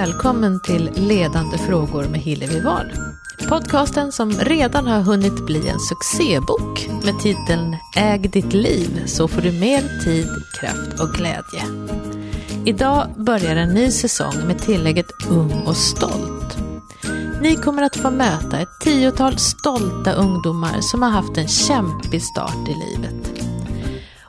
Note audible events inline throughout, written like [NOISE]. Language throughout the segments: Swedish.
välkommen till Ledande frågor med Hillevi Wahl. Podcasten som redan har hunnit bli en succébok med titeln Äg ditt liv så får du mer tid, kraft och glädje. Idag börjar en ny säsong med tillägget Ung och stolt. Ni kommer att få möta ett tiotal stolta ungdomar som har haft en kämpig start i livet.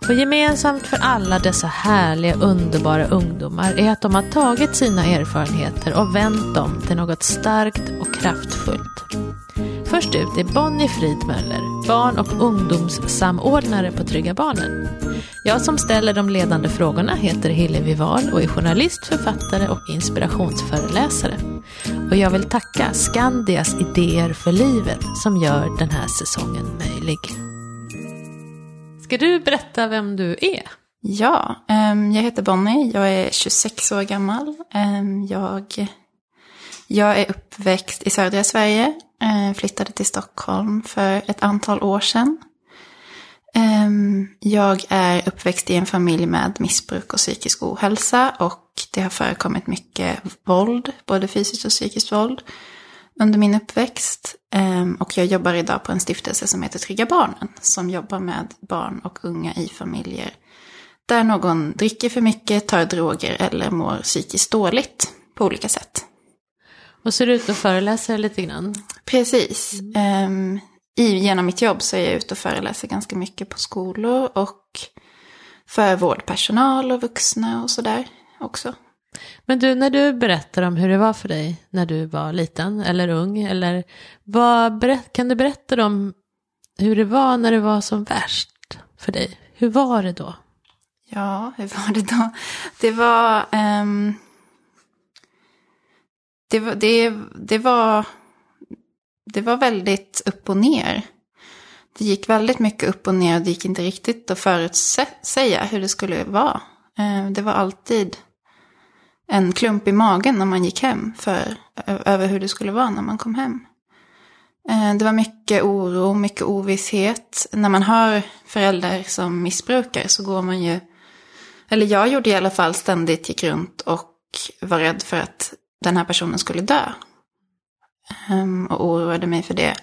För gemensamt för alla dessa härliga, underbara ungdomar är att de har tagit sina erfarenheter och vänt dem till något starkt och kraftfullt. Först ut är Bonnie Fridmöller, barn och ungdomssamordnare på Trygga Barnen. Jag som ställer de ledande frågorna heter Hillevi Wahl och är journalist, författare och inspirationsföreläsare. Och jag vill tacka Skandias Idéer för livet som gör den här säsongen möjlig. Ska du berätta vem du är? Ja, ehm, jag heter Bonnie, jag är 26 år gammal. Ehm, jag, jag är uppväxt i södra Sverige, eh, flyttade till Stockholm för ett antal år sedan. Ehm, jag är uppväxt i en familj med missbruk och psykisk ohälsa och det har förekommit mycket våld, både fysiskt och psykiskt våld under min uppväxt. Ehm, och jag jobbar idag på en stiftelse som heter Trygga Barnen. Som jobbar med barn och unga i familjer där någon dricker för mycket, tar droger eller mår psykiskt dåligt på olika sätt. Och ser ut att föreläsa lite grann? Precis. Mm. I, genom mitt jobb så är jag ute och föreläser ganska mycket på skolor och för vårdpersonal och vuxna och sådär också. Men du, när du berättar om hur det var för dig när du var liten eller ung, eller vad, kan du berätta om hur det var när det var som värst för dig? Hur var det då? Ja, hur var det då? Det var... Um, det, var det, det var... Det var väldigt upp och ner. Det gick väldigt mycket upp och ner och det gick inte riktigt att förutsäga hur det skulle vara. Ehm, det var alltid en klump i magen när man gick hem för, över hur det skulle vara när man kom hem. Eh, det var mycket oro, mycket ovisshet. När man har föräldrar som missbrukar så går man ju, eller jag gjorde i alla fall ständigt gick runt och var rädd för att den här personen skulle dö. Ehm, och oroade mig för det.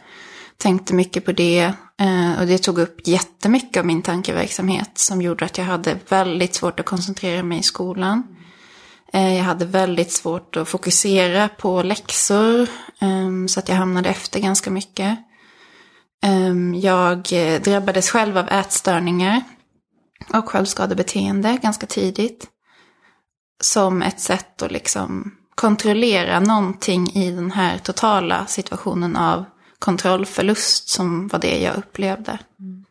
Tänkte mycket på det. Eh, och det tog upp jättemycket av min tankeverksamhet som gjorde att jag hade väldigt svårt att koncentrera mig i skolan. Eh, jag hade väldigt svårt att fokusera på läxor, ehm, så att jag hamnade efter ganska mycket. Ehm, jag eh, drabbades själv av ätstörningar och självskadebeteende ganska tidigt. Som ett sätt att liksom kontrollera någonting i den här totala situationen av kontrollförlust som var det jag upplevde. Mm.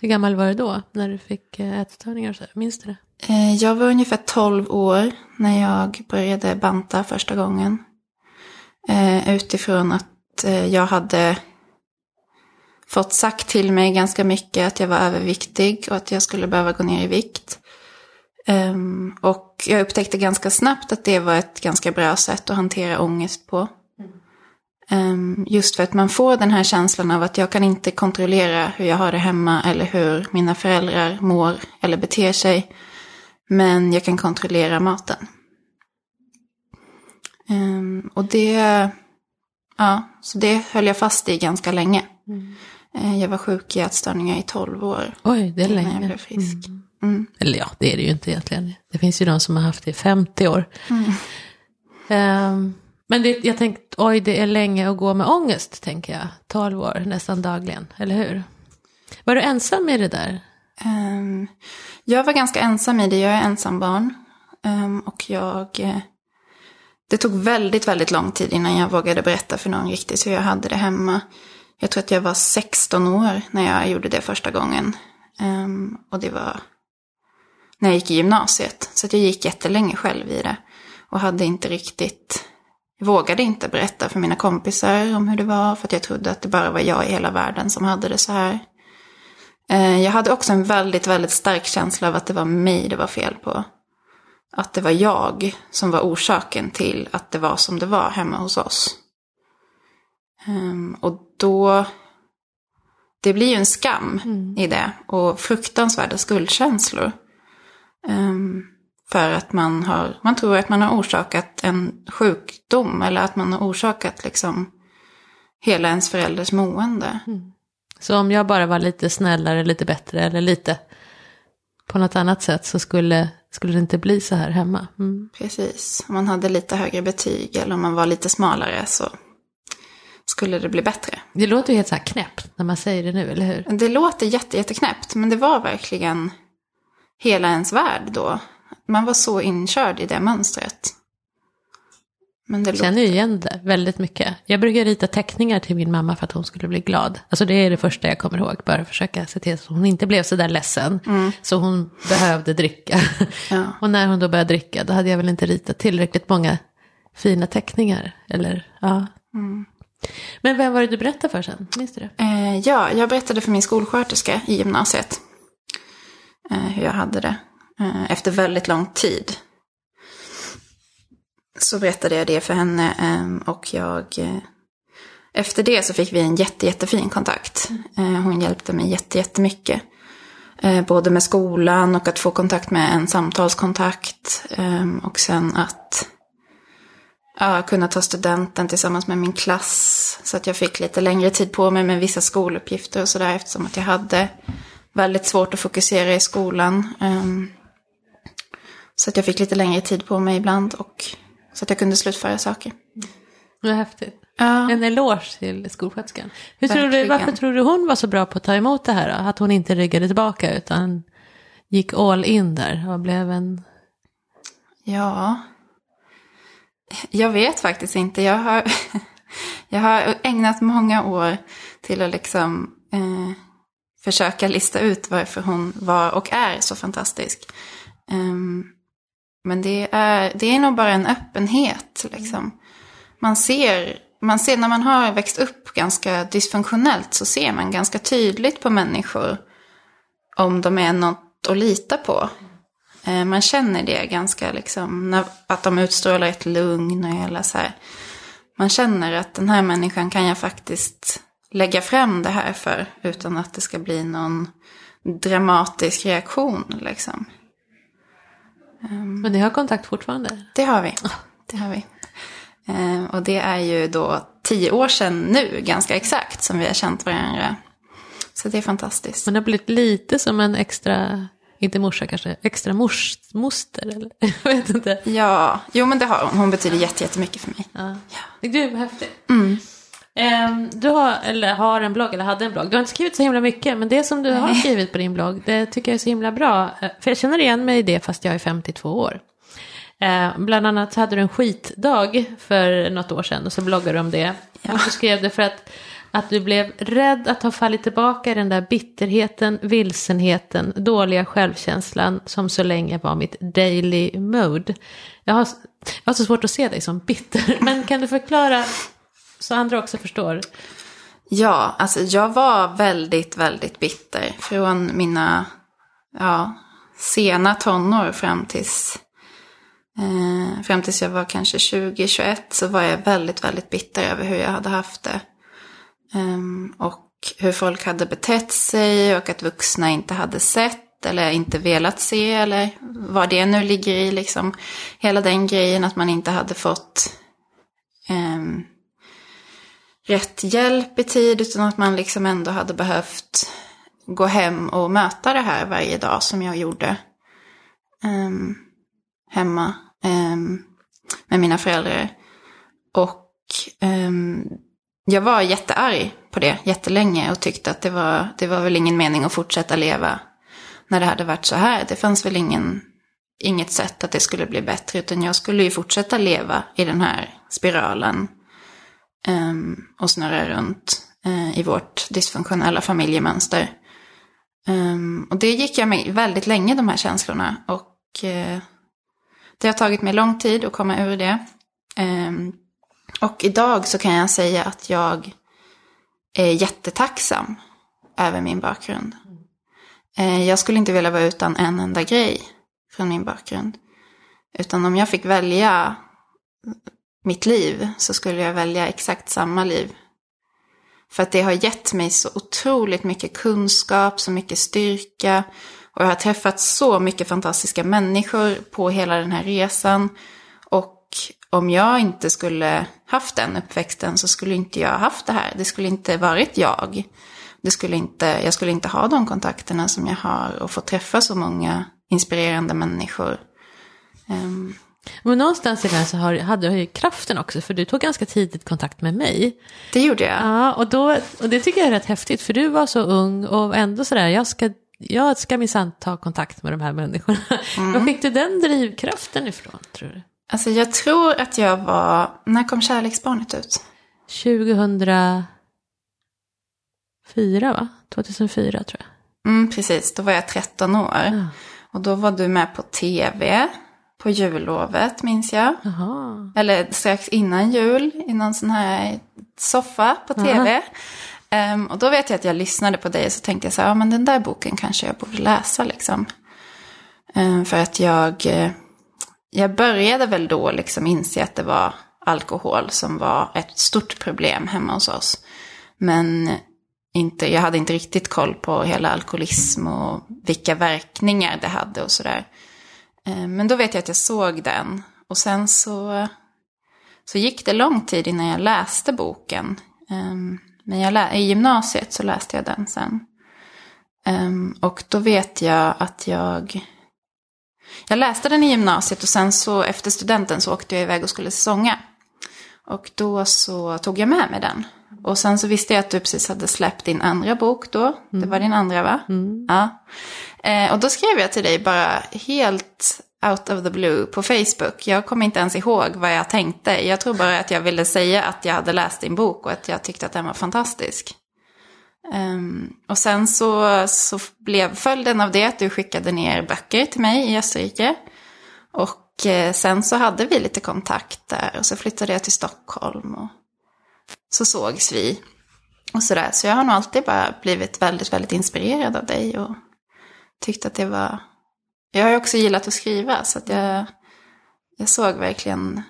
Hur gammal var du då när du fick eh, ätstörningar? Minns du det? Eh, jag var ungefär 12 år när jag började banta första gången. Eh, utifrån att eh, jag hade fått sagt till mig ganska mycket att jag var överviktig och att jag skulle behöva gå ner i vikt. Ehm, och jag upptäckte ganska snabbt att det var ett ganska bra sätt att hantera ångest på. Ehm, just för att man får den här känslan av att jag kan inte kontrollera hur jag har det hemma eller hur mina föräldrar mår eller beter sig. Men jag kan kontrollera maten. Um, och det, ja, så det höll jag fast i ganska länge. Mm. Uh, jag var sjuk i ätstörningar i 12 år. Oj, det är länge. jag blev frisk. Mm. Mm. Eller ja, det är det ju inte egentligen. Det finns ju de som har haft det i 50 år. Um, men det, jag tänkte, oj, det är länge att gå med ångest, tänker jag. 12 år, nästan dagligen, eller hur? Var du ensam i det där? Um, jag var ganska ensam i det. Jag är ensambarn. Ehm, och jag... Eh, det tog väldigt, väldigt lång tid innan jag vågade berätta för någon riktigt hur jag hade det hemma. Jag tror att jag var 16 år när jag gjorde det första gången. Ehm, och det var när jag gick i gymnasiet. Så att jag gick jättelänge själv i det. Och hade inte riktigt, vågade inte berätta för mina kompisar om hur det var. För att jag trodde att det bara var jag i hela världen som hade det så här. Eh, jag hade också en väldigt, väldigt stark känsla av att det var mig det var fel på. Att det var jag som var orsaken till att det var som det var hemma hos oss. Ehm, och då... Det blir ju en skam mm. i det och fruktansvärda skuldkänslor. Ehm, För att man, har, man tror att man har orsakat en sjukdom eller att man har orsakat liksom hela ens förälders mående. Så om jag bara var lite snällare, lite bättre eller lite på något annat sätt så skulle, skulle det inte bli så här hemma. Mm. Precis. Om man hade lite högre betyg eller om man var lite smalare så skulle det bli bättre. Det låter ju helt så här knäppt när man säger det nu, eller hur? Det låter jätte, jätteknäppt, men det var verkligen hela ens värld då. Man var så inkörd i det mönstret. Men det Jag känner ju igen det väldigt mycket. Jag brukar rita teckningar till min mamma för att hon skulle bli glad. Alltså det är det första jag kommer ihåg. Bara försöka se till så hon inte blev så där ledsen. Så hon behövde dricka. [LAUGHS] Ja. Och när hon då började dricka då hade jag väl inte ritat tillräckligt många fina teckningar. Eller, ja. Men vem var det du berättade för sen? Minns du det? Eh, ja, jag berättade för min skolsköterska i gymnasiet eh, hur jag hade det. Eh, efter väldigt lång tid. Så berättade jag det för henne ehm, och jag... Eh, efter det så fick vi en jätte, jättefin kontakt. Eh, hon hjälpte mig jätte, jättemycket. Eh, både med skolan och att få kontakt med en samtalskontakt. Ehm, och sen att ja, kunna ta studenten tillsammans med min klass. Så att jag fick lite längre tid på mig med vissa skoluppgifter och sådär. Eftersom att jag hade väldigt svårt att fokusera i skolan. Ehm, så att jag fick lite längre tid på mig ibland. Och så att jag kunde slutföra saker. Vad häftigt. Ja, En eloge till skolsköterskan. Hur tror du, varför tror du hon var så bra på att ta emot det här? Då? Att hon inte ryggade tillbaka utan gick all in där och blev en... ja. Jag vet faktiskt inte. Jag har, [LAUGHS] jag har ägnat många år till att liksom eh, försöka lista ut varför hon var och är så fantastisk. Ehm, men det är, det är nog bara en öppenhet. Liksom. Man, ser, man ser när man har växt upp ganska dysfunktionellt så ser man ganska tydligt på människor om de är något att lita på. Eh, Man känner det ganska liksom, att de utstrålar ett lugn eller så här. Man känner att den här människan kan jag faktiskt lägga fram det här för utan att det ska bli någon dramatisk reaktion liksom. Men ni har kontakt fortfarande? Det har vi. Det har vi. Eh, och det är ju då tio år sedan nu, ganska exakt, som vi har känt varandra. Så det är fantastiskt. Men det har blivit lite som en extra, inte morsa kanske, extra mors, moster eller? [LAUGHS] Jag vet inte. Ja, jo men det har hon. Hon betyder jätte- jättemycket för mig. Ja. Gud vad häftigt. Ehm, du har, eller har en blogg, eller hade en blogg. Du har inte skrivit så himla mycket, men det som du har skrivit på din blogg, det tycker jag är så himla bra. Eh, För jag känner igen mig i det fast jag är 52 år. Eh, bland annat hade du en skitdag för något år sedan och så bloggade du om det. Och så skrev du för att, att du blev rädd att ha fallit tillbaka i den där bitterheten, vilsenheten, dåliga självkänslan som så länge var mitt daily mode. Jag har, jag har så svårt att se dig som bitter, [LAUGHS] men kan du förklara så andra också förstår? Ja, alltså jag var väldigt, väldigt bitter. Från mina ja, sena tonår fram tills, eh, fram tills jag var kanske 20-21 så var jag väldigt, väldigt bitter över hur jag hade haft det. Um, och hur folk hade betett sig och att vuxna inte hade sett eller inte velat se eller vad det nu ligger i liksom. Hela den grejen att man inte hade fått um, rätt hjälp i tid utan att man liksom ändå hade behövt gå hem och möta det här varje dag som jag gjorde. um, hemma um, med mina föräldrar. Och um, jag var jättearg på det jättelänge och tyckte att det var, det var väl ingen mening att fortsätta leva när det hade varit så här. Det fanns väl ingen, inget sätt att det skulle bli bättre utan jag skulle ju fortsätta leva i den här spiralen Ehm, och snurrar runt eh, i vårt dysfunktionella familjemönster. Ehm, och det gick jag med väldigt länge, de här känslorna. Och eh, det har tagit mig lång tid att komma ur det. Ehm, och idag så kan jag säga att jag är jättetacksam över min bakgrund. Eh, jag skulle inte vilja vara utan en enda grej från min bakgrund. Utan om jag fick välja mitt liv så skulle jag välja exakt samma liv. För att det har gett mig så otroligt mycket kunskap, så mycket styrka Och jag har träffat så mycket fantastiska människor på hela den här resan. Och om jag inte skulle haft den uppväxten så skulle inte jag haft det här. Det skulle inte varit jag. Det skulle inte, jag skulle inte ha de kontakterna som jag har och få träffa så många inspirerande människor. Um, men någonstans i det så har, hade du ju kraften också, för du tog ganska tidigt kontakt med mig. Det gjorde jag. Ja, och, då, och det tycker jag är rätt häftigt, för du var så ung och ändå sådär, jag ska, jag ska minsann ta kontakt med de här människorna. Mm. Var fick du den drivkraften ifrån, tror du? Alltså jag tror att jag var, när kom Kärleksbarnet ut? 2004 va? 2004 tror jag. Mm, precis, då var jag 13 år. Ja. Och då var du med på tv på jullovet minns jag. Aha. Eller strax innan jul i någon sån här soffa på tv. Um, och då vet jag att jag lyssnade på dig och så tänkte jag så här, ja men den där boken kanske jag borde läsa liksom. Um, för att jag, uh, jag började väl då liksom inse att det var alkohol som var ett stort problem hemma hos oss. Men inte, jag hade inte riktigt koll på hela alkoholism och vilka verkningar det hade och sådär. Eh, men då vet jag att jag såg den. Och sen så, så gick det lång tid innan jag läste boken. Ehm, men jag i gymnasiet så läste jag den sen. Ehm, och då vet jag att jag... Jag läste den i gymnasiet och sen så efter studenten så åkte jag iväg och skulle säsonga. Och då så tog jag med mig den. Och sen så visste jag att du precis hade släppt din andra bok då. Mm. Det var din andra va? Mm. Ja. Eh, och då skrev jag till dig bara helt out of the blue på Facebook. Jag kommer inte ens ihåg vad jag tänkte. Jag tror bara att jag ville säga att jag hade läst din bok och att jag tyckte att den var fantastisk. Um, och sen så, så blev följden av det att du skickade ner böcker till mig i Österrike. Och eh, sen så hade vi lite kontakt där och så flyttade jag till Stockholm. Och så sågs vi. Och sådär. Så jag har nog alltid bara blivit väldigt, väldigt inspirerad av dig. Och tyckt att det var... Jag har ju också gillat att skriva så att jag, jag såg verkligen...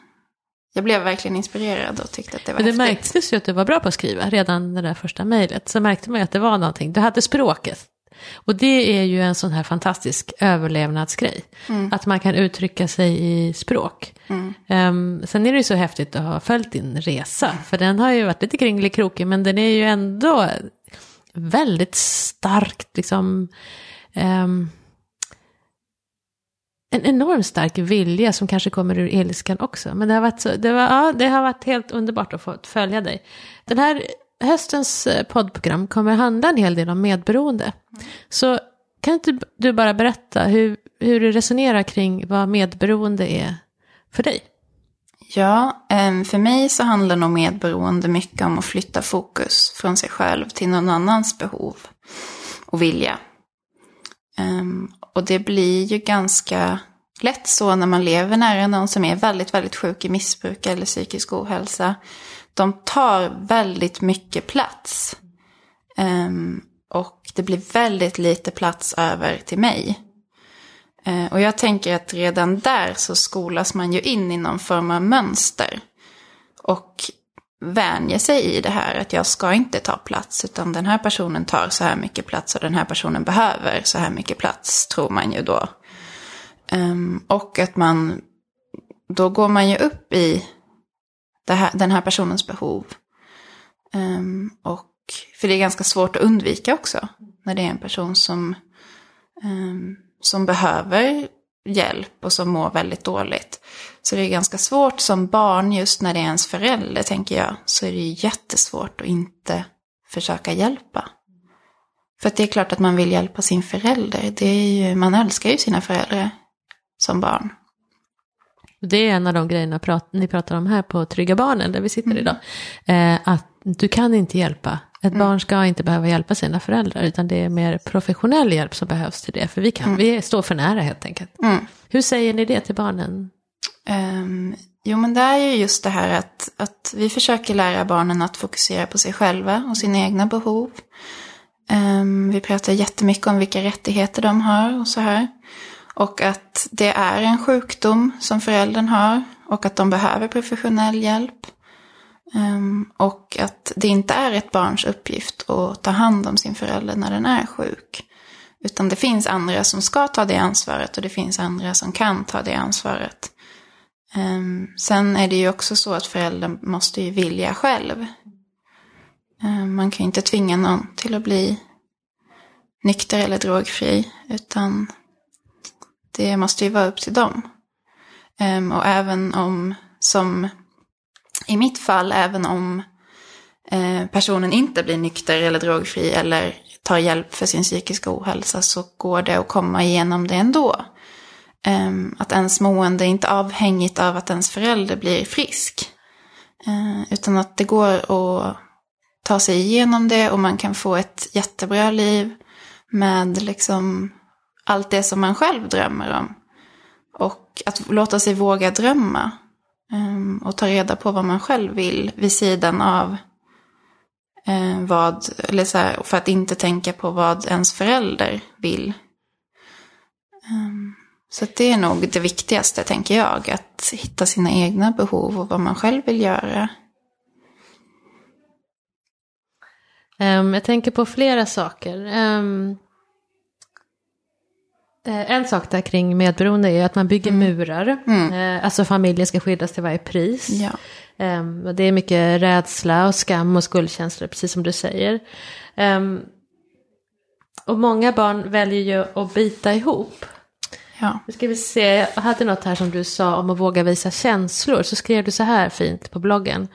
Jag blev verkligen inspirerad och tyckte att det var Men det häftigt. märktes ju att du var bra på att skriva redan det där första mejlet. Så märkte man ju att det var någonting. Du hade språket. Och det är ju en sån här fantastisk överlevnadsgrej. Mm. Att man kan uttrycka sig i språk. Mm. Um, sen är det ju så häftigt att ha följt din resa. För den har ju varit lite kringelikrokig men den är ju ändå väldigt starkt liksom um, en enormt stark vilja som kanske kommer ur ilskan också. Men det har varit, så, det var, ja, det har varit helt underbart att få följa dig. Den här höstens eh, poddprogram kommer handla en hel del om medberoende. Mm. Så kan inte du bara berätta hur, hur du resonerar kring vad medberoende är för dig? Ja, ehm, för mig så handlar nog medberoende mycket om att flytta fokus från sig själv till någon annans behov och vilja. Um, och det blir ju ganska lätt så när man lever nära någon som är väldigt, väldigt sjuk i missbruk eller psykisk ohälsa. De tar väldigt mycket plats. Um, och det blir väldigt lite plats över till mig. Uh, och jag tänker att redan där så skolas man ju in i någon form av mönster. Och vänjer sig i det här att jag ska inte ta plats utan den här personen tar så här mycket plats och den här personen behöver så här mycket plats tror man ju då. Um, och att man, då går man ju upp i här, den här personens behov. Um, och, för det är ganska svårt att undvika också när det är en person som, um, som behöver hjälp och som mår väldigt dåligt. Så det är ganska svårt som barn, just när det är ens förälder, tänker jag, så är det jättesvårt att inte försöka hjälpa. För det är klart att man vill hjälpa sin förälder. Det är ju, man älskar ju sina föräldrar som barn. Det är en av de grejerna ni pratar om här på Trygga Barnen, där vi sitter mm. idag. Eh, att du kan inte hjälpa. Ett mm. barn ska inte behöva hjälpa sina föräldrar, utan det är mer professionell hjälp som behövs till det. För vi, kan, mm. vi står för nära helt enkelt. Mm. Hur säger ni det till barnen? Um, jo, men det är ju just det här att, att vi försöker lära barnen att fokusera på sig själva och sina egna behov. Um, vi pratar jättemycket om vilka rättigheter de har och så här. Och att det är en sjukdom som föräldern har och att de behöver professionell hjälp. Um, och att det inte är ett barns uppgift att ta hand om sin förälder när den är sjuk. Utan det finns andra som ska ta det ansvaret och det finns andra som kan ta det ansvaret. Um, sen är det ju också så att föräldern måste ju vilja själv. Um, man kan ju inte tvinga någon till att bli nykter eller drogfri. Utan det måste ju vara upp till dem. Um, och även om, som i mitt fall, även om eh, personen inte blir nykter eller drogfri eller tar hjälp för sin psykiska ohälsa så går det att komma igenom det ändå. Ehm, att ens mående är inte avhängigt av att ens förälder blir frisk. Eh, utan att det går att ta sig igenom det och man kan få ett jättebra liv med liksom allt det som man själv drömmer om. Och att låta sig våga drömma. Ehm, och ta reda på vad man själv vill vid sidan av eh, vad, eller så här, för att inte tänka på vad ens förälder vill. Ehm, så det är nog det viktigaste, tänker jag. Att hitta sina egna behov och vad man själv vill göra. Ehm, jag tänker på flera saker. Um, en sak där kring medberoende är att man bygger mm. murar. Mm. Uh, alltså familjen ska skyddas till varje pris. Ja. Um, det är mycket rädsla och skam och skuldkänslor, precis som du säger. och många barn väljer ju att bita ihop. Ja. Nu ska vi se, jag hade något här som du sa om att våga visa känslor. Så skrev du så här fint på bloggen.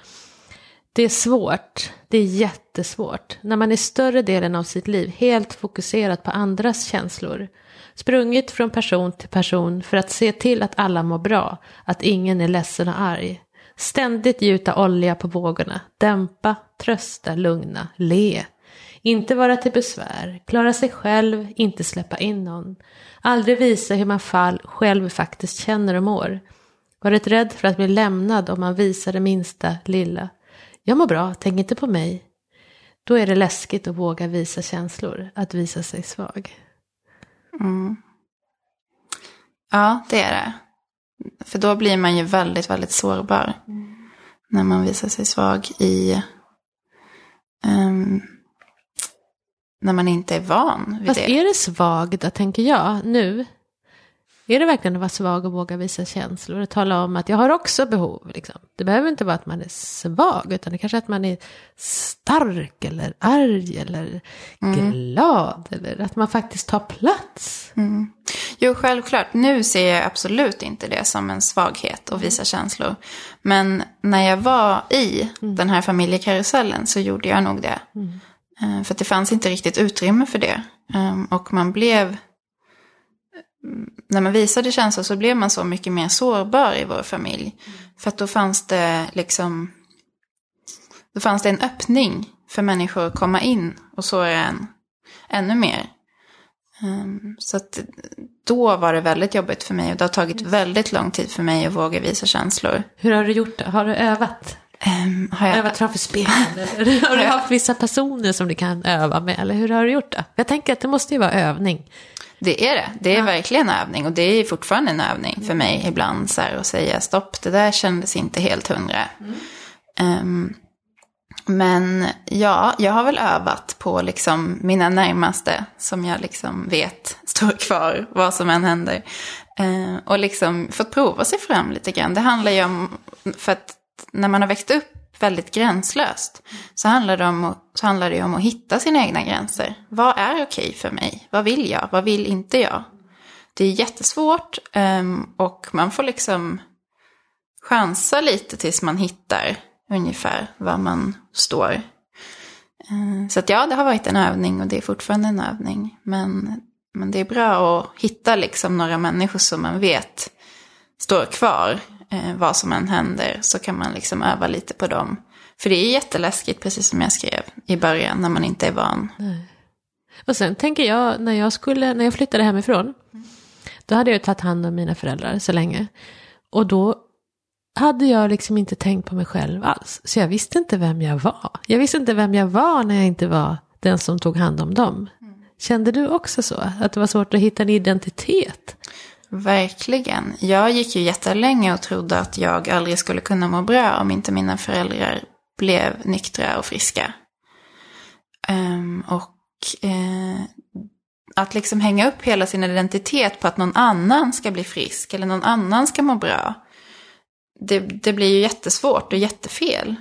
Det är svårt, det är jättesvårt, när man är större delen av sitt liv helt fokuserat på andras känslor. Sprungit från person till person för att se till att alla mår bra, att ingen är ledsen och arg. Ständigt gjuta olja på vågorna, dämpa, trösta, lugna, le. Inte vara till besvär, klara sig själv, inte släppa in någon. Aldrig visa hur man fall själv faktiskt känner och mår. Varit rädd för att bli lämnad om man visar det minsta lilla. Jag mår bra, tänk inte på mig. Då är det läskigt att våga visa känslor, att visa sig svag. Mm. Ja, det är det. För då blir man ju väldigt, väldigt sårbar. Mm. När man visar sig svag i um, när man inte är van vid Fast det. är det svag då, tänker jag, nu? Är det verkligen att vara svag och våga visa känslor och tala om att jag har också behov? Liksom? Det behöver inte vara att man är svag, utan det kanske är att man är stark eller arg eller mm. glad. Eller att man faktiskt tar plats. Mm. Jo, självklart. Nu ser jag absolut inte det som en svaghet att visa känslor. Men när jag var i mm. den här familjekarusellen så gjorde jag nog det. Mm. Eh, för att det fanns inte riktigt utrymme för det. Ehm, och man blev, när man visade känslor så blev man så mycket mer sårbar i vår familj. För att då fanns det liksom, då fanns det en öppning för människor att komma in och såra en ännu mer. Ehm, så att då var det väldigt jobbigt för mig och det har tagit väldigt lång tid för mig att våga visa känslor. Hur har du gjort det? Har du övat? Um, har jag övat framför spegeln? [LAUGHS] Eller har du haft vissa personer som du kan öva med? Eller hur har du gjort det? Jag tänker att det måste ju vara övning. Det är det. Det är ja. verkligen övning. Och det är fortfarande en övning för mig ibland. Så här, att säga stopp, det där kändes inte helt hundra. Mm. Um, men ja, jag har väl övat på liksom mina närmaste som jag liksom vet står kvar vad som än händer. Uh, och liksom fått prova sig fram lite grann. Det handlar ju om, för att när man har växt upp väldigt gränslöst så handlar det om, så handlar det om att hitta sina egna gränser. Vad är okej för mig? Vad vill jag? Vad vill inte jag? Det är jättesvårt ehm, och man får liksom chansa lite tills man hittar ungefär var man står. Ehm, så att ja, det har varit en övning och det är fortfarande en övning. Men, men det är bra att hitta liksom några människor som man vet står kvar eh, vad som än händer så kan man liksom öva lite på dem. För det är jätteläskigt, precis som jag skrev i början, när man inte är van. Nej. Och sen tänker jag, när jag, skulle, när jag flyttade hemifrån, då hade jag tagit hand om mina föräldrar så länge. Och då hade jag liksom inte tänkt på mig själv alls. Så jag visste inte vem jag var. Jag visste inte vem jag var när jag inte var den som tog hand om dem. Kände du också så? Att det var svårt att hitta en identitet? Verkligen. Jag gick ju jättelänge och trodde att jag aldrig skulle kunna må bra om inte mina föräldrar blev nyktra och friska. Um, och uh, att liksom hänga upp hela sin identitet på att någon annan ska bli frisk eller någon annan ska må bra. Det, det blir ju jättesvårt och jättefel.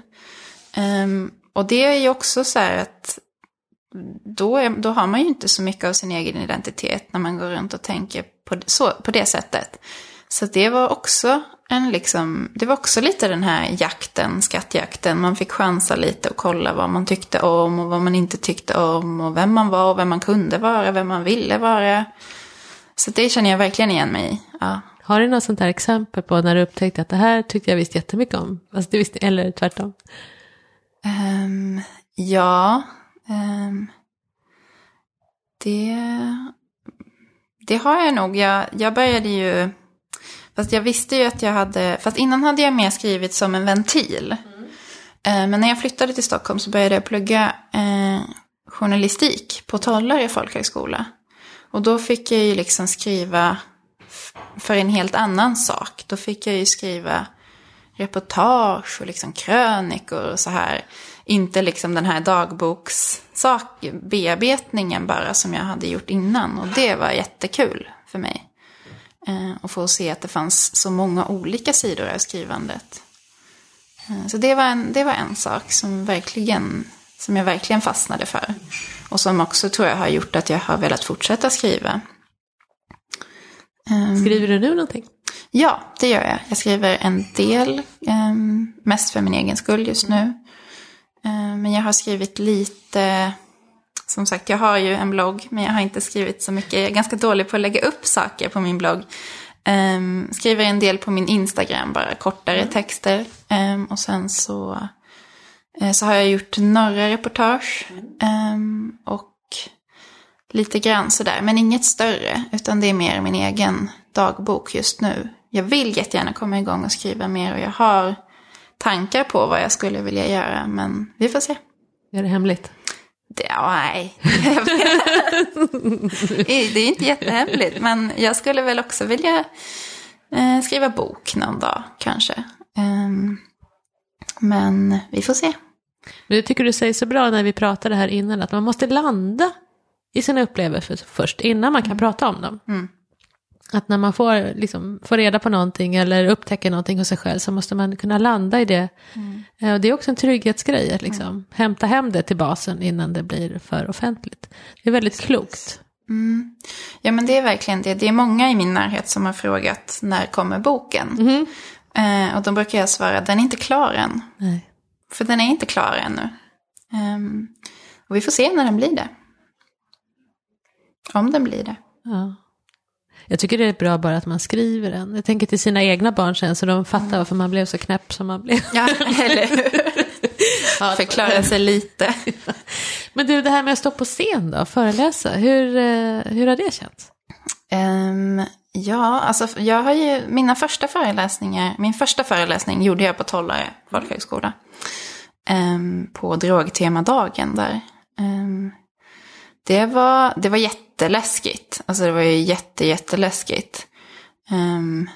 Um, och det är ju också så här att då, är, då har man ju inte så mycket av sin egen identitet när man går runt och tänker på, så, på det sättet. Så det var också en liksom, det var också lite den här jakten, skattjakten. Man fick chansa lite och kolla vad man tyckte om och vad man inte tyckte om. Och vem man var och vem man kunde vara, vem man ville vara. Så det känner jag verkligen igen mig i. Ja. Har du något sånt här exempel på när du upptäckte att det här tyckte jag visst jättemycket om? Alltså, du visste, eller tvärtom? Um, ja. Um, det, det har jag nog. Jag, jag började ju Fast jag visste ju att jag hade, fast innan hade jag mer skrivit som en ventil. Mm. Men när jag flyttade till Stockholm så började jag plugga eh, journalistik på Tollare folkhögskola. Och då fick jag ju liksom skriva för en helt annan sak. Då fick jag ju skriva reportage och liksom krönikor och så här. Inte liksom den här dagbokssak, bearbetningen bara som jag hade gjort innan. Och det var jättekul för mig. Eh, och få se att det fanns så många olika sidor av skrivandet. Eh, så det var, en, det var en sak som, verkligen, som jag verkligen fastnade för. Och som också tror jag har gjort att jag har velat fortsätta skriva. Ehm, skriver du nu någonting? Ja, det gör jag. Jag skriver en del, ehm, mest för min egen skull just nu. Ehm, men jag har skrivit lite som sagt, jag har ju en blogg, men jag har inte skrivit så mycket. Jag är ganska dålig på att lägga upp saker på min blogg. Um, skriver en del på min Instagram, bara kortare mm. texter. Um, och sen så, uh, så har jag gjort några reportage. Um, och lite grann sådär, men inget större. Utan det är mer min egen dagbok just nu. Jag vill jättegärna komma igång och skriva mer och jag har tankar på vad jag skulle vilja göra, men vi får se. Är det hemligt? Det, nej. det är inte jättehemligt. Men jag skulle väl också vilja eh, skriva bok någon dag kanske. Um, men vi får se. Men jag tycker du säger så bra när vi pratade här innan att man måste landa i sina upplevelser först innan man kan mm. prata om dem. Mm. Att när man får, liksom, får reda på någonting eller upptäcker någonting hos sig själv så måste man kunna landa i det. Mm. Eh, och det är också en trygghetsgrej att liksom mm. hämta hem det till basen innan det blir för offentligt. Det är väldigt klokt. Mm. Ja men det är verkligen det. Det är många i min närhet som har frågat när kommer boken? Mm. Eh, och då brukar jag svara, den är inte klar än. Nej. För den är inte klar ännu. Um, och vi får se när den blir det. Om den blir det. Ja. Jag tycker det är bra bara att man skriver den. Jag tänker till sina egna barn sen så de fattar mm. varför man blev så knäpp som man blev. Ja, eller hur? [LAUGHS] Förklara sig lite. [LAUGHS] Men du, det här med att stå på scen då, föreläsa, hur, eh, hur har det känts? Um, ja, alltså jag har ju, mina första föreläsningar, min första föreläsning gjorde jag på Tollare folkhögskola. Um, på drogtemadagen där. Um, det var, det var jätteläskigt. Alltså det var ju jätte, jätteläskigt. Um,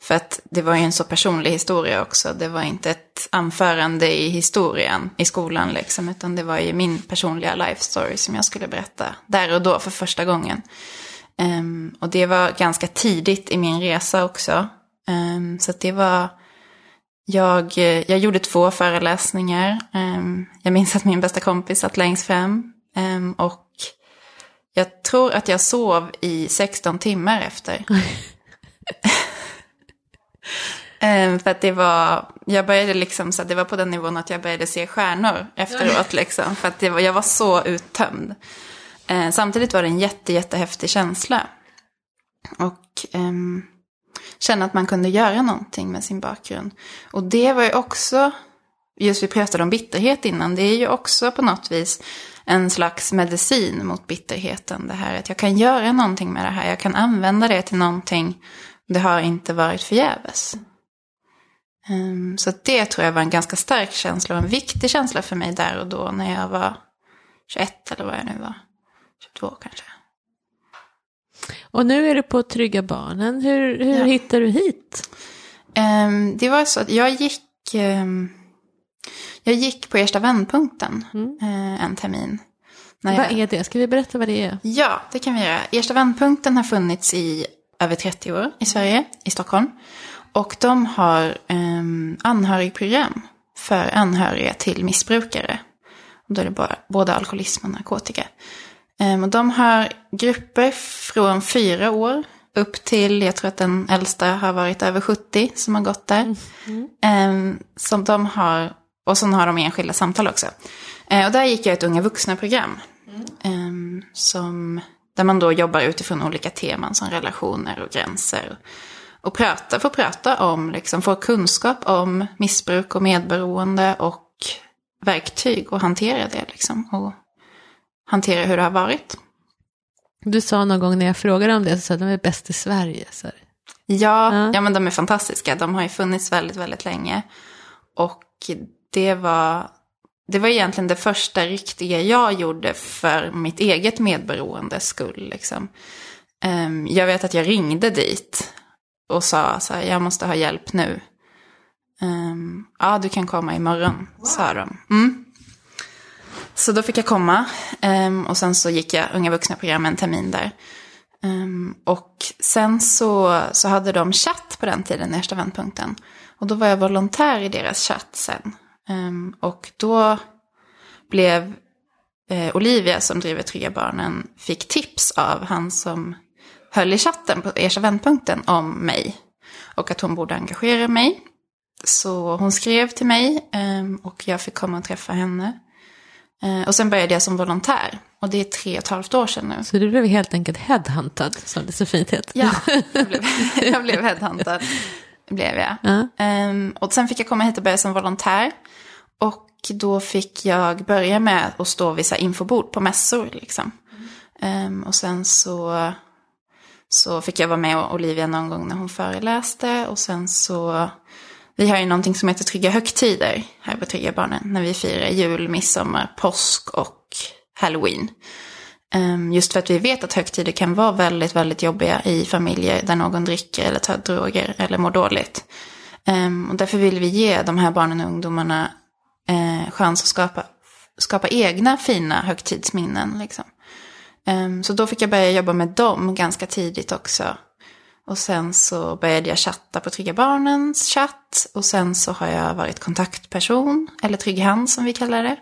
för att det var ju en så personlig historia också. Det var inte ett anförande i historien i skolan liksom. Utan det var ju min personliga life story som jag skulle berätta där och då för första gången. Um, och det var ganska tidigt i min resa också. Um, så att det var... Jag, jag gjorde två föreläsningar. Um, jag minns att min bästa kompis satt längst fram. Um, och jag tror att jag sov i 16 timmar efter. um, [LAUGHS] för att det var, jag började liksom, så det var på den nivån att jag började se stjärnor efteråt [LAUGHS] liksom. För att det var, jag var så uttömd. Uh, samtidigt var det en jätte, jättehäftig känsla. Och um, känna att man kunde göra någonting med sin bakgrund. Och det var ju också, just vi pratade om bitterhet innan, det är ju också på något vis en slags medicin mot bitterheten. Det här att jag kan göra någonting med det här, jag kan använda det till någonting. Det har inte varit förgäves. Um, så det tror jag var en ganska stark känsla och en viktig känsla för mig där och då när jag var 21 eller vad jag nu var. 22 kanske. Och nu är du på Trygga Barnen. Hur, hur ja. hittade du hit? Um, det var så att jag gick um, jag gick på Ersta vändpunkten mm. eh, en termin. Vad jag- är det? Ska vi berätta vad det är? Ja, det kan vi göra. Ersta vändpunkten har funnits i över 30 år i Sverige, i Stockholm. Och de har um, anhörigprogram för anhöriga till missbrukare. Och då är det bara, både alkoholism och narkotika. Ehm, och de har grupper från fyra år upp till, jag tror att den äldsta har varit över 70 som har gått där. Ehm, som de har, och så har de enskilda samtal också. Eh, och där gick jag ett unga vuxna-program. Ehm, som, där man då jobbar utifrån olika teman som relationer och gränser. Och prata, får prata om, liksom, få kunskap om missbruk och medberoende och verktyg och hantera det liksom. Och hantera hur det har varit. Du sa någon gång när jag frågade om det, så sa att de är bäst i Sverige. Så. Ja, Ja. ja, men de är fantastiska. De har ju funnits väldigt, väldigt länge. Och det var, det var egentligen det första riktiga jag gjorde för mitt eget medberoendes skull. Liksom. Ehm, jag vet att jag ringde dit och sa så här, jag måste ha hjälp nu. Ehm, ja, du kan komma imorgon, sa de. Mm. Så då fick jag komma ehm, och sen så gick jag unga vuxna-program en termin där. Och sen så, så hade de chatt på den tiden, Ersta vändpunkten. Och då var jag volontär i deras chatt sen. Ehm, och då blev eh, Olivia som driver Trygga Barnen, fick tips av han som höll i chatten på Ersta vändpunkten om mig. Och att hon borde engagera mig. Så hon skrev till mig ehm, och jag fick komma och träffa henne. Eh, och sen började jag som volontär. Och det är tre och ett halvt år sedan nu. Så du blev helt enkelt headhuntad, som det så fint heter. Ja, jag blev, [LAUGHS] jag blev headhuntad. Blev jag. Ja. Ehm, och sen fick jag komma hit och börja som volontär. Och då fick jag börja med att stå vid så infobord på mässor. Liksom. Ehm, och sen så, så fick jag vara med Olivia någon gång när hon föreläste. Och sen så, vi har ju någonting som heter Trygga högtider här på Trygga Barnen. När vi firar jul, midsommar, påsk och halloween. Ehm, just för att vi vet att högtider kan vara väldigt, väldigt jobbiga i familjer där någon dricker eller tar droger eller mår dåligt. Ehm, och därför vill vi ge de här barnen och ungdomarna eh, chans att skapa, skapa egna fina högtidsminnen. Liksom. Ehm, så då fick jag börja jobba med dem ganska tidigt också. Och sen så började jag chatta på Trygga Barnens chatt. Och sen så har jag varit kontaktperson, eller Trygg Hand som vi kallar det.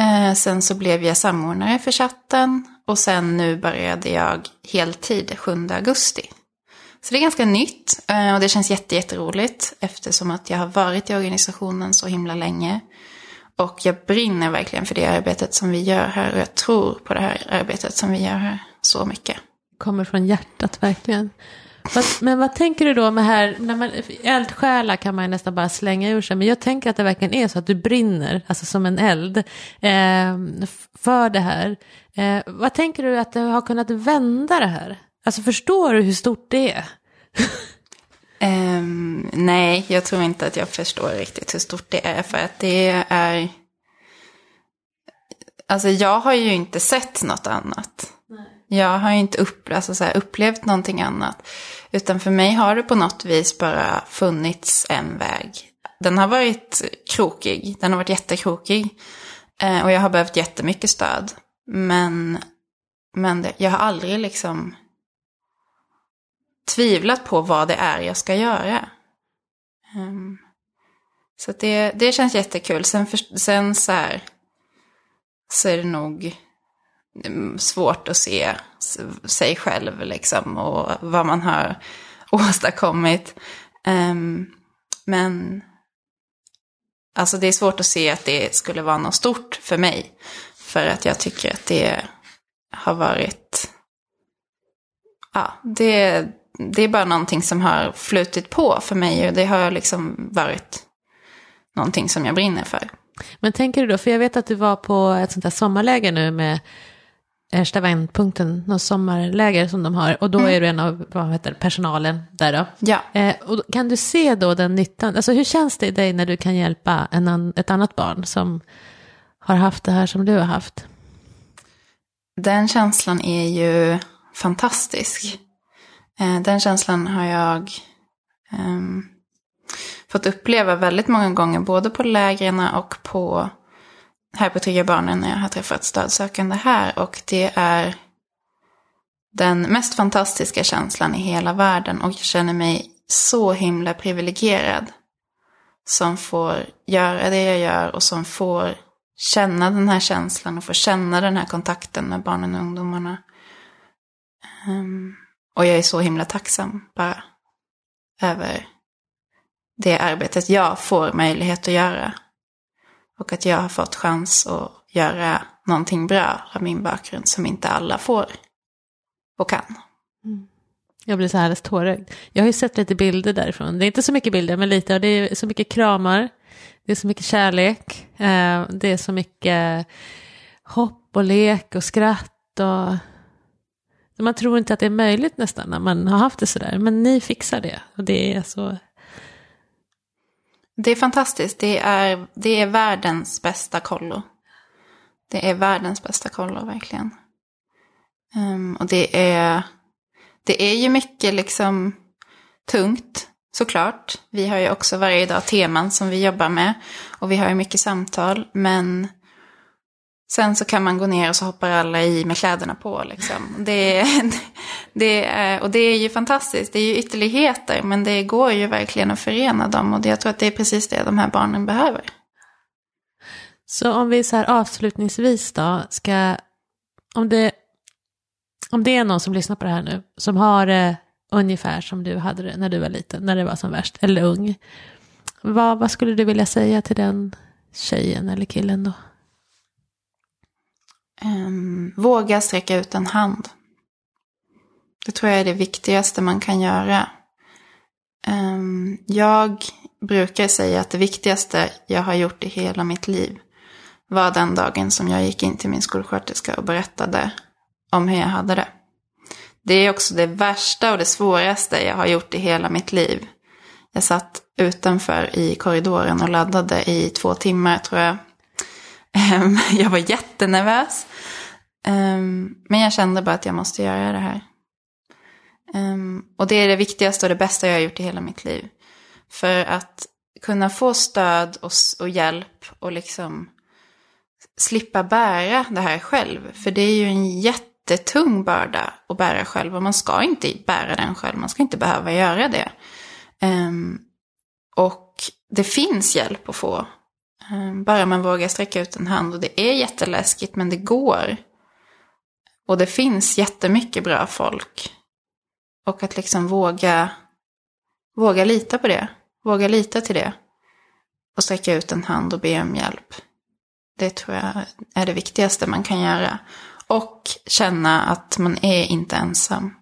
Eh, sen så blev jag samordnare för chatten och sen nu började jag heltid 7 augusti. Så det är ganska nytt eh, och det känns jätte, jätteroligt eftersom att jag har varit i organisationen så himla länge. Och jag brinner verkligen för det arbetet som vi gör här och jag tror på det här arbetet som vi gör här så mycket. Kommer från hjärtat verkligen. Men vad tänker du då med här, när man, eldsjälar kan man ju nästan bara slänga ur sig, men jag tänker att det verkligen är så att du brinner, alltså som en eld, eh, för det här. Eh, vad tänker du att du har kunnat vända det här? Alltså förstår du hur stort det är? um, [LAUGHS] nej, jag tror inte att jag förstår riktigt hur stort det är. För att det är... Alltså jag har ju inte sett något annat. Jag har ju inte upp, alltså så här, upplevt någonting annat. Utan för mig har det på något vis bara funnits en väg. Den har varit krokig, den har varit jättekrokig. Eh, och jag har behövt jättemycket stöd. Men, men det, jag har aldrig liksom tvivlat på vad det är jag ska göra. Um, så det, det känns jättekul. Sen, för, sen så här så är det nog Mm, svårt att se sig själv liksom och vad man har [LAUGHS] åstadkommit. Um, men alltså det är svårt att se att det skulle vara något stort för mig. För att jag tycker att det har varit ja, det, det är bara någonting som har flutit på för mig och det har liksom varit någonting som jag brinner för. Men tänker du då, för jag vet att du var på ett sånt här sommarläger nu med Ersta vändpunkten, något sommarläger som de har, och då är du en av vad heter personalen där då. Ja, Eh, och kan du se då den nyttan, alltså hur känns det i dig när du kan hjälpa en ett annat barn som har haft det här som du har haft? den känslan är ju fantastisk. Eh, Den känslan har jag ehm, fått uppleva väldigt många gånger, både på lägren och på här på Trygga Barnen när jag har träffat stödsökande här. Och det är den mest fantastiska känslan i hela världen. Och jag känner mig så himla privilegierad. Som får göra det jag gör och som får känna den här känslan och få känna den här kontakten med barnen och ungdomarna. Um, och jag är så himla tacksam bara över det arbetet jag får möjlighet att göra. Och att jag har fått chans att göra någonting bra av min bakgrund som inte alla får och kan. Mm. Jag blir så här alldeles tårögd. Jag har ju sett lite bilder därifrån. Det är inte så mycket bilder, men lite. Och det är så mycket kramar. Det är så mycket kärlek. Eh, det är så mycket hopp och lek och skratt. Och man tror inte att det är möjligt nästan när man har haft det sådär. Men ni fixar det. Och det är så... Det är fantastiskt. Det är, det är världens bästa kollo. Det är världens bästa kollo, verkligen. Um, och det är, det är ju mycket liksom tungt, såklart. Vi har ju också varje dag teman som vi jobbar med. Och vi har ju mycket samtal. Men Sen så kan man gå ner och så hoppar alla i med kläderna på. Liksom. Det, [LAUGHS] det, är, och det är ju fantastiskt. Det är ju ytterligheter. Men det går ju verkligen att förena dem. Och det, jag tror att det är precis det de här barnen behöver. Så om vi så här avslutningsvis då ska... Om det, om det är någon som lyssnar på det här nu. Som har det ungefär som du hade det när du var liten. När det var som värst. Eller ung. Vad, vad skulle du vilja säga till den tjejen eller killen då? Um, våga sträcka ut en hand. Det tror jag är det viktigaste man kan göra. Um, jag brukar säga att det viktigaste jag har gjort i hela mitt liv var den dagen som jag gick in till min skolsköterska och berättade om hur jag hade det. Det är också det värsta och det svåraste jag har gjort i hela mitt liv. Jag satt utanför i korridoren och laddade i två timmar tror jag. Ehm, [LAUGHS] jag var jättenervös. Ehm, men jag kände bara att jag måste göra det här. Ehm, och det är det viktigaste och det bästa jag har gjort i hela mitt liv. För att kunna få stöd och, och hjälp och liksom slippa bära det här själv. För det är ju en jättetung börda att bära själv och man ska inte bära den själv. Man ska inte behöva göra det. Um, och det finns hjälp att få. Eh, bara man vågar sträcka ut en hand och det är jätteläskigt men det går. Och det finns jättemycket bra folk. Och att liksom våga, våga lita på det. Våga lita till det. Och sträcka ut en hand och be om hjälp. Det tror jag är det viktigaste man kan göra. Och känna att man är inte ensam.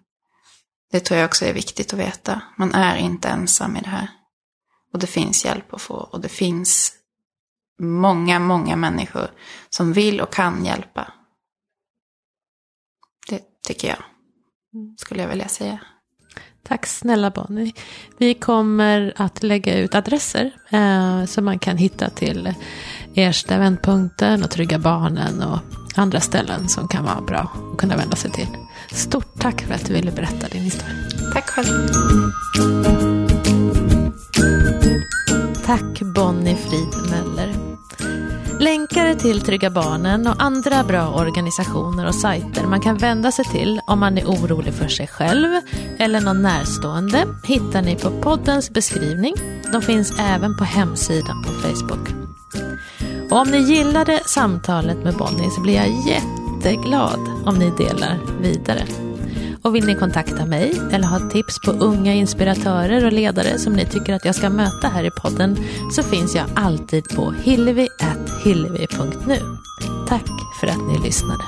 Det tror jag också är viktigt att veta. Man är inte ensam i det här. Och det finns hjälp att få. Och det finns många, många människor som vill och kan hjälpa tycker jag. Skulle jag vilja säga. Tack snälla Bonnie. Vi kommer att lägga ut adresser eh, som man kan hitta till Ersta vändpunkten och Trygga Barnen och andra ställen som kan vara bra att kunna vända sig till. Stort tack för att du ville berätta din historia. Tack själv. Tack Bonnie Fridmöller. Länkar till Trygga Barnen och andra bra organisationer och sajter man kan vända sig till om man är orolig för sig själv eller någon närstående hittar ni på poddens beskrivning. De finns även på hemsidan på Facebook. Och om ni gillade samtalet med Bonnie så blir jag jätteglad om ni delar vidare. Och vill ni kontakta mig eller ha tips på unga inspiratörer och ledare som ni tycker att jag ska möta här i podden så finns jag alltid på hillevi.hillevi.nu. Tack för att ni lyssnade.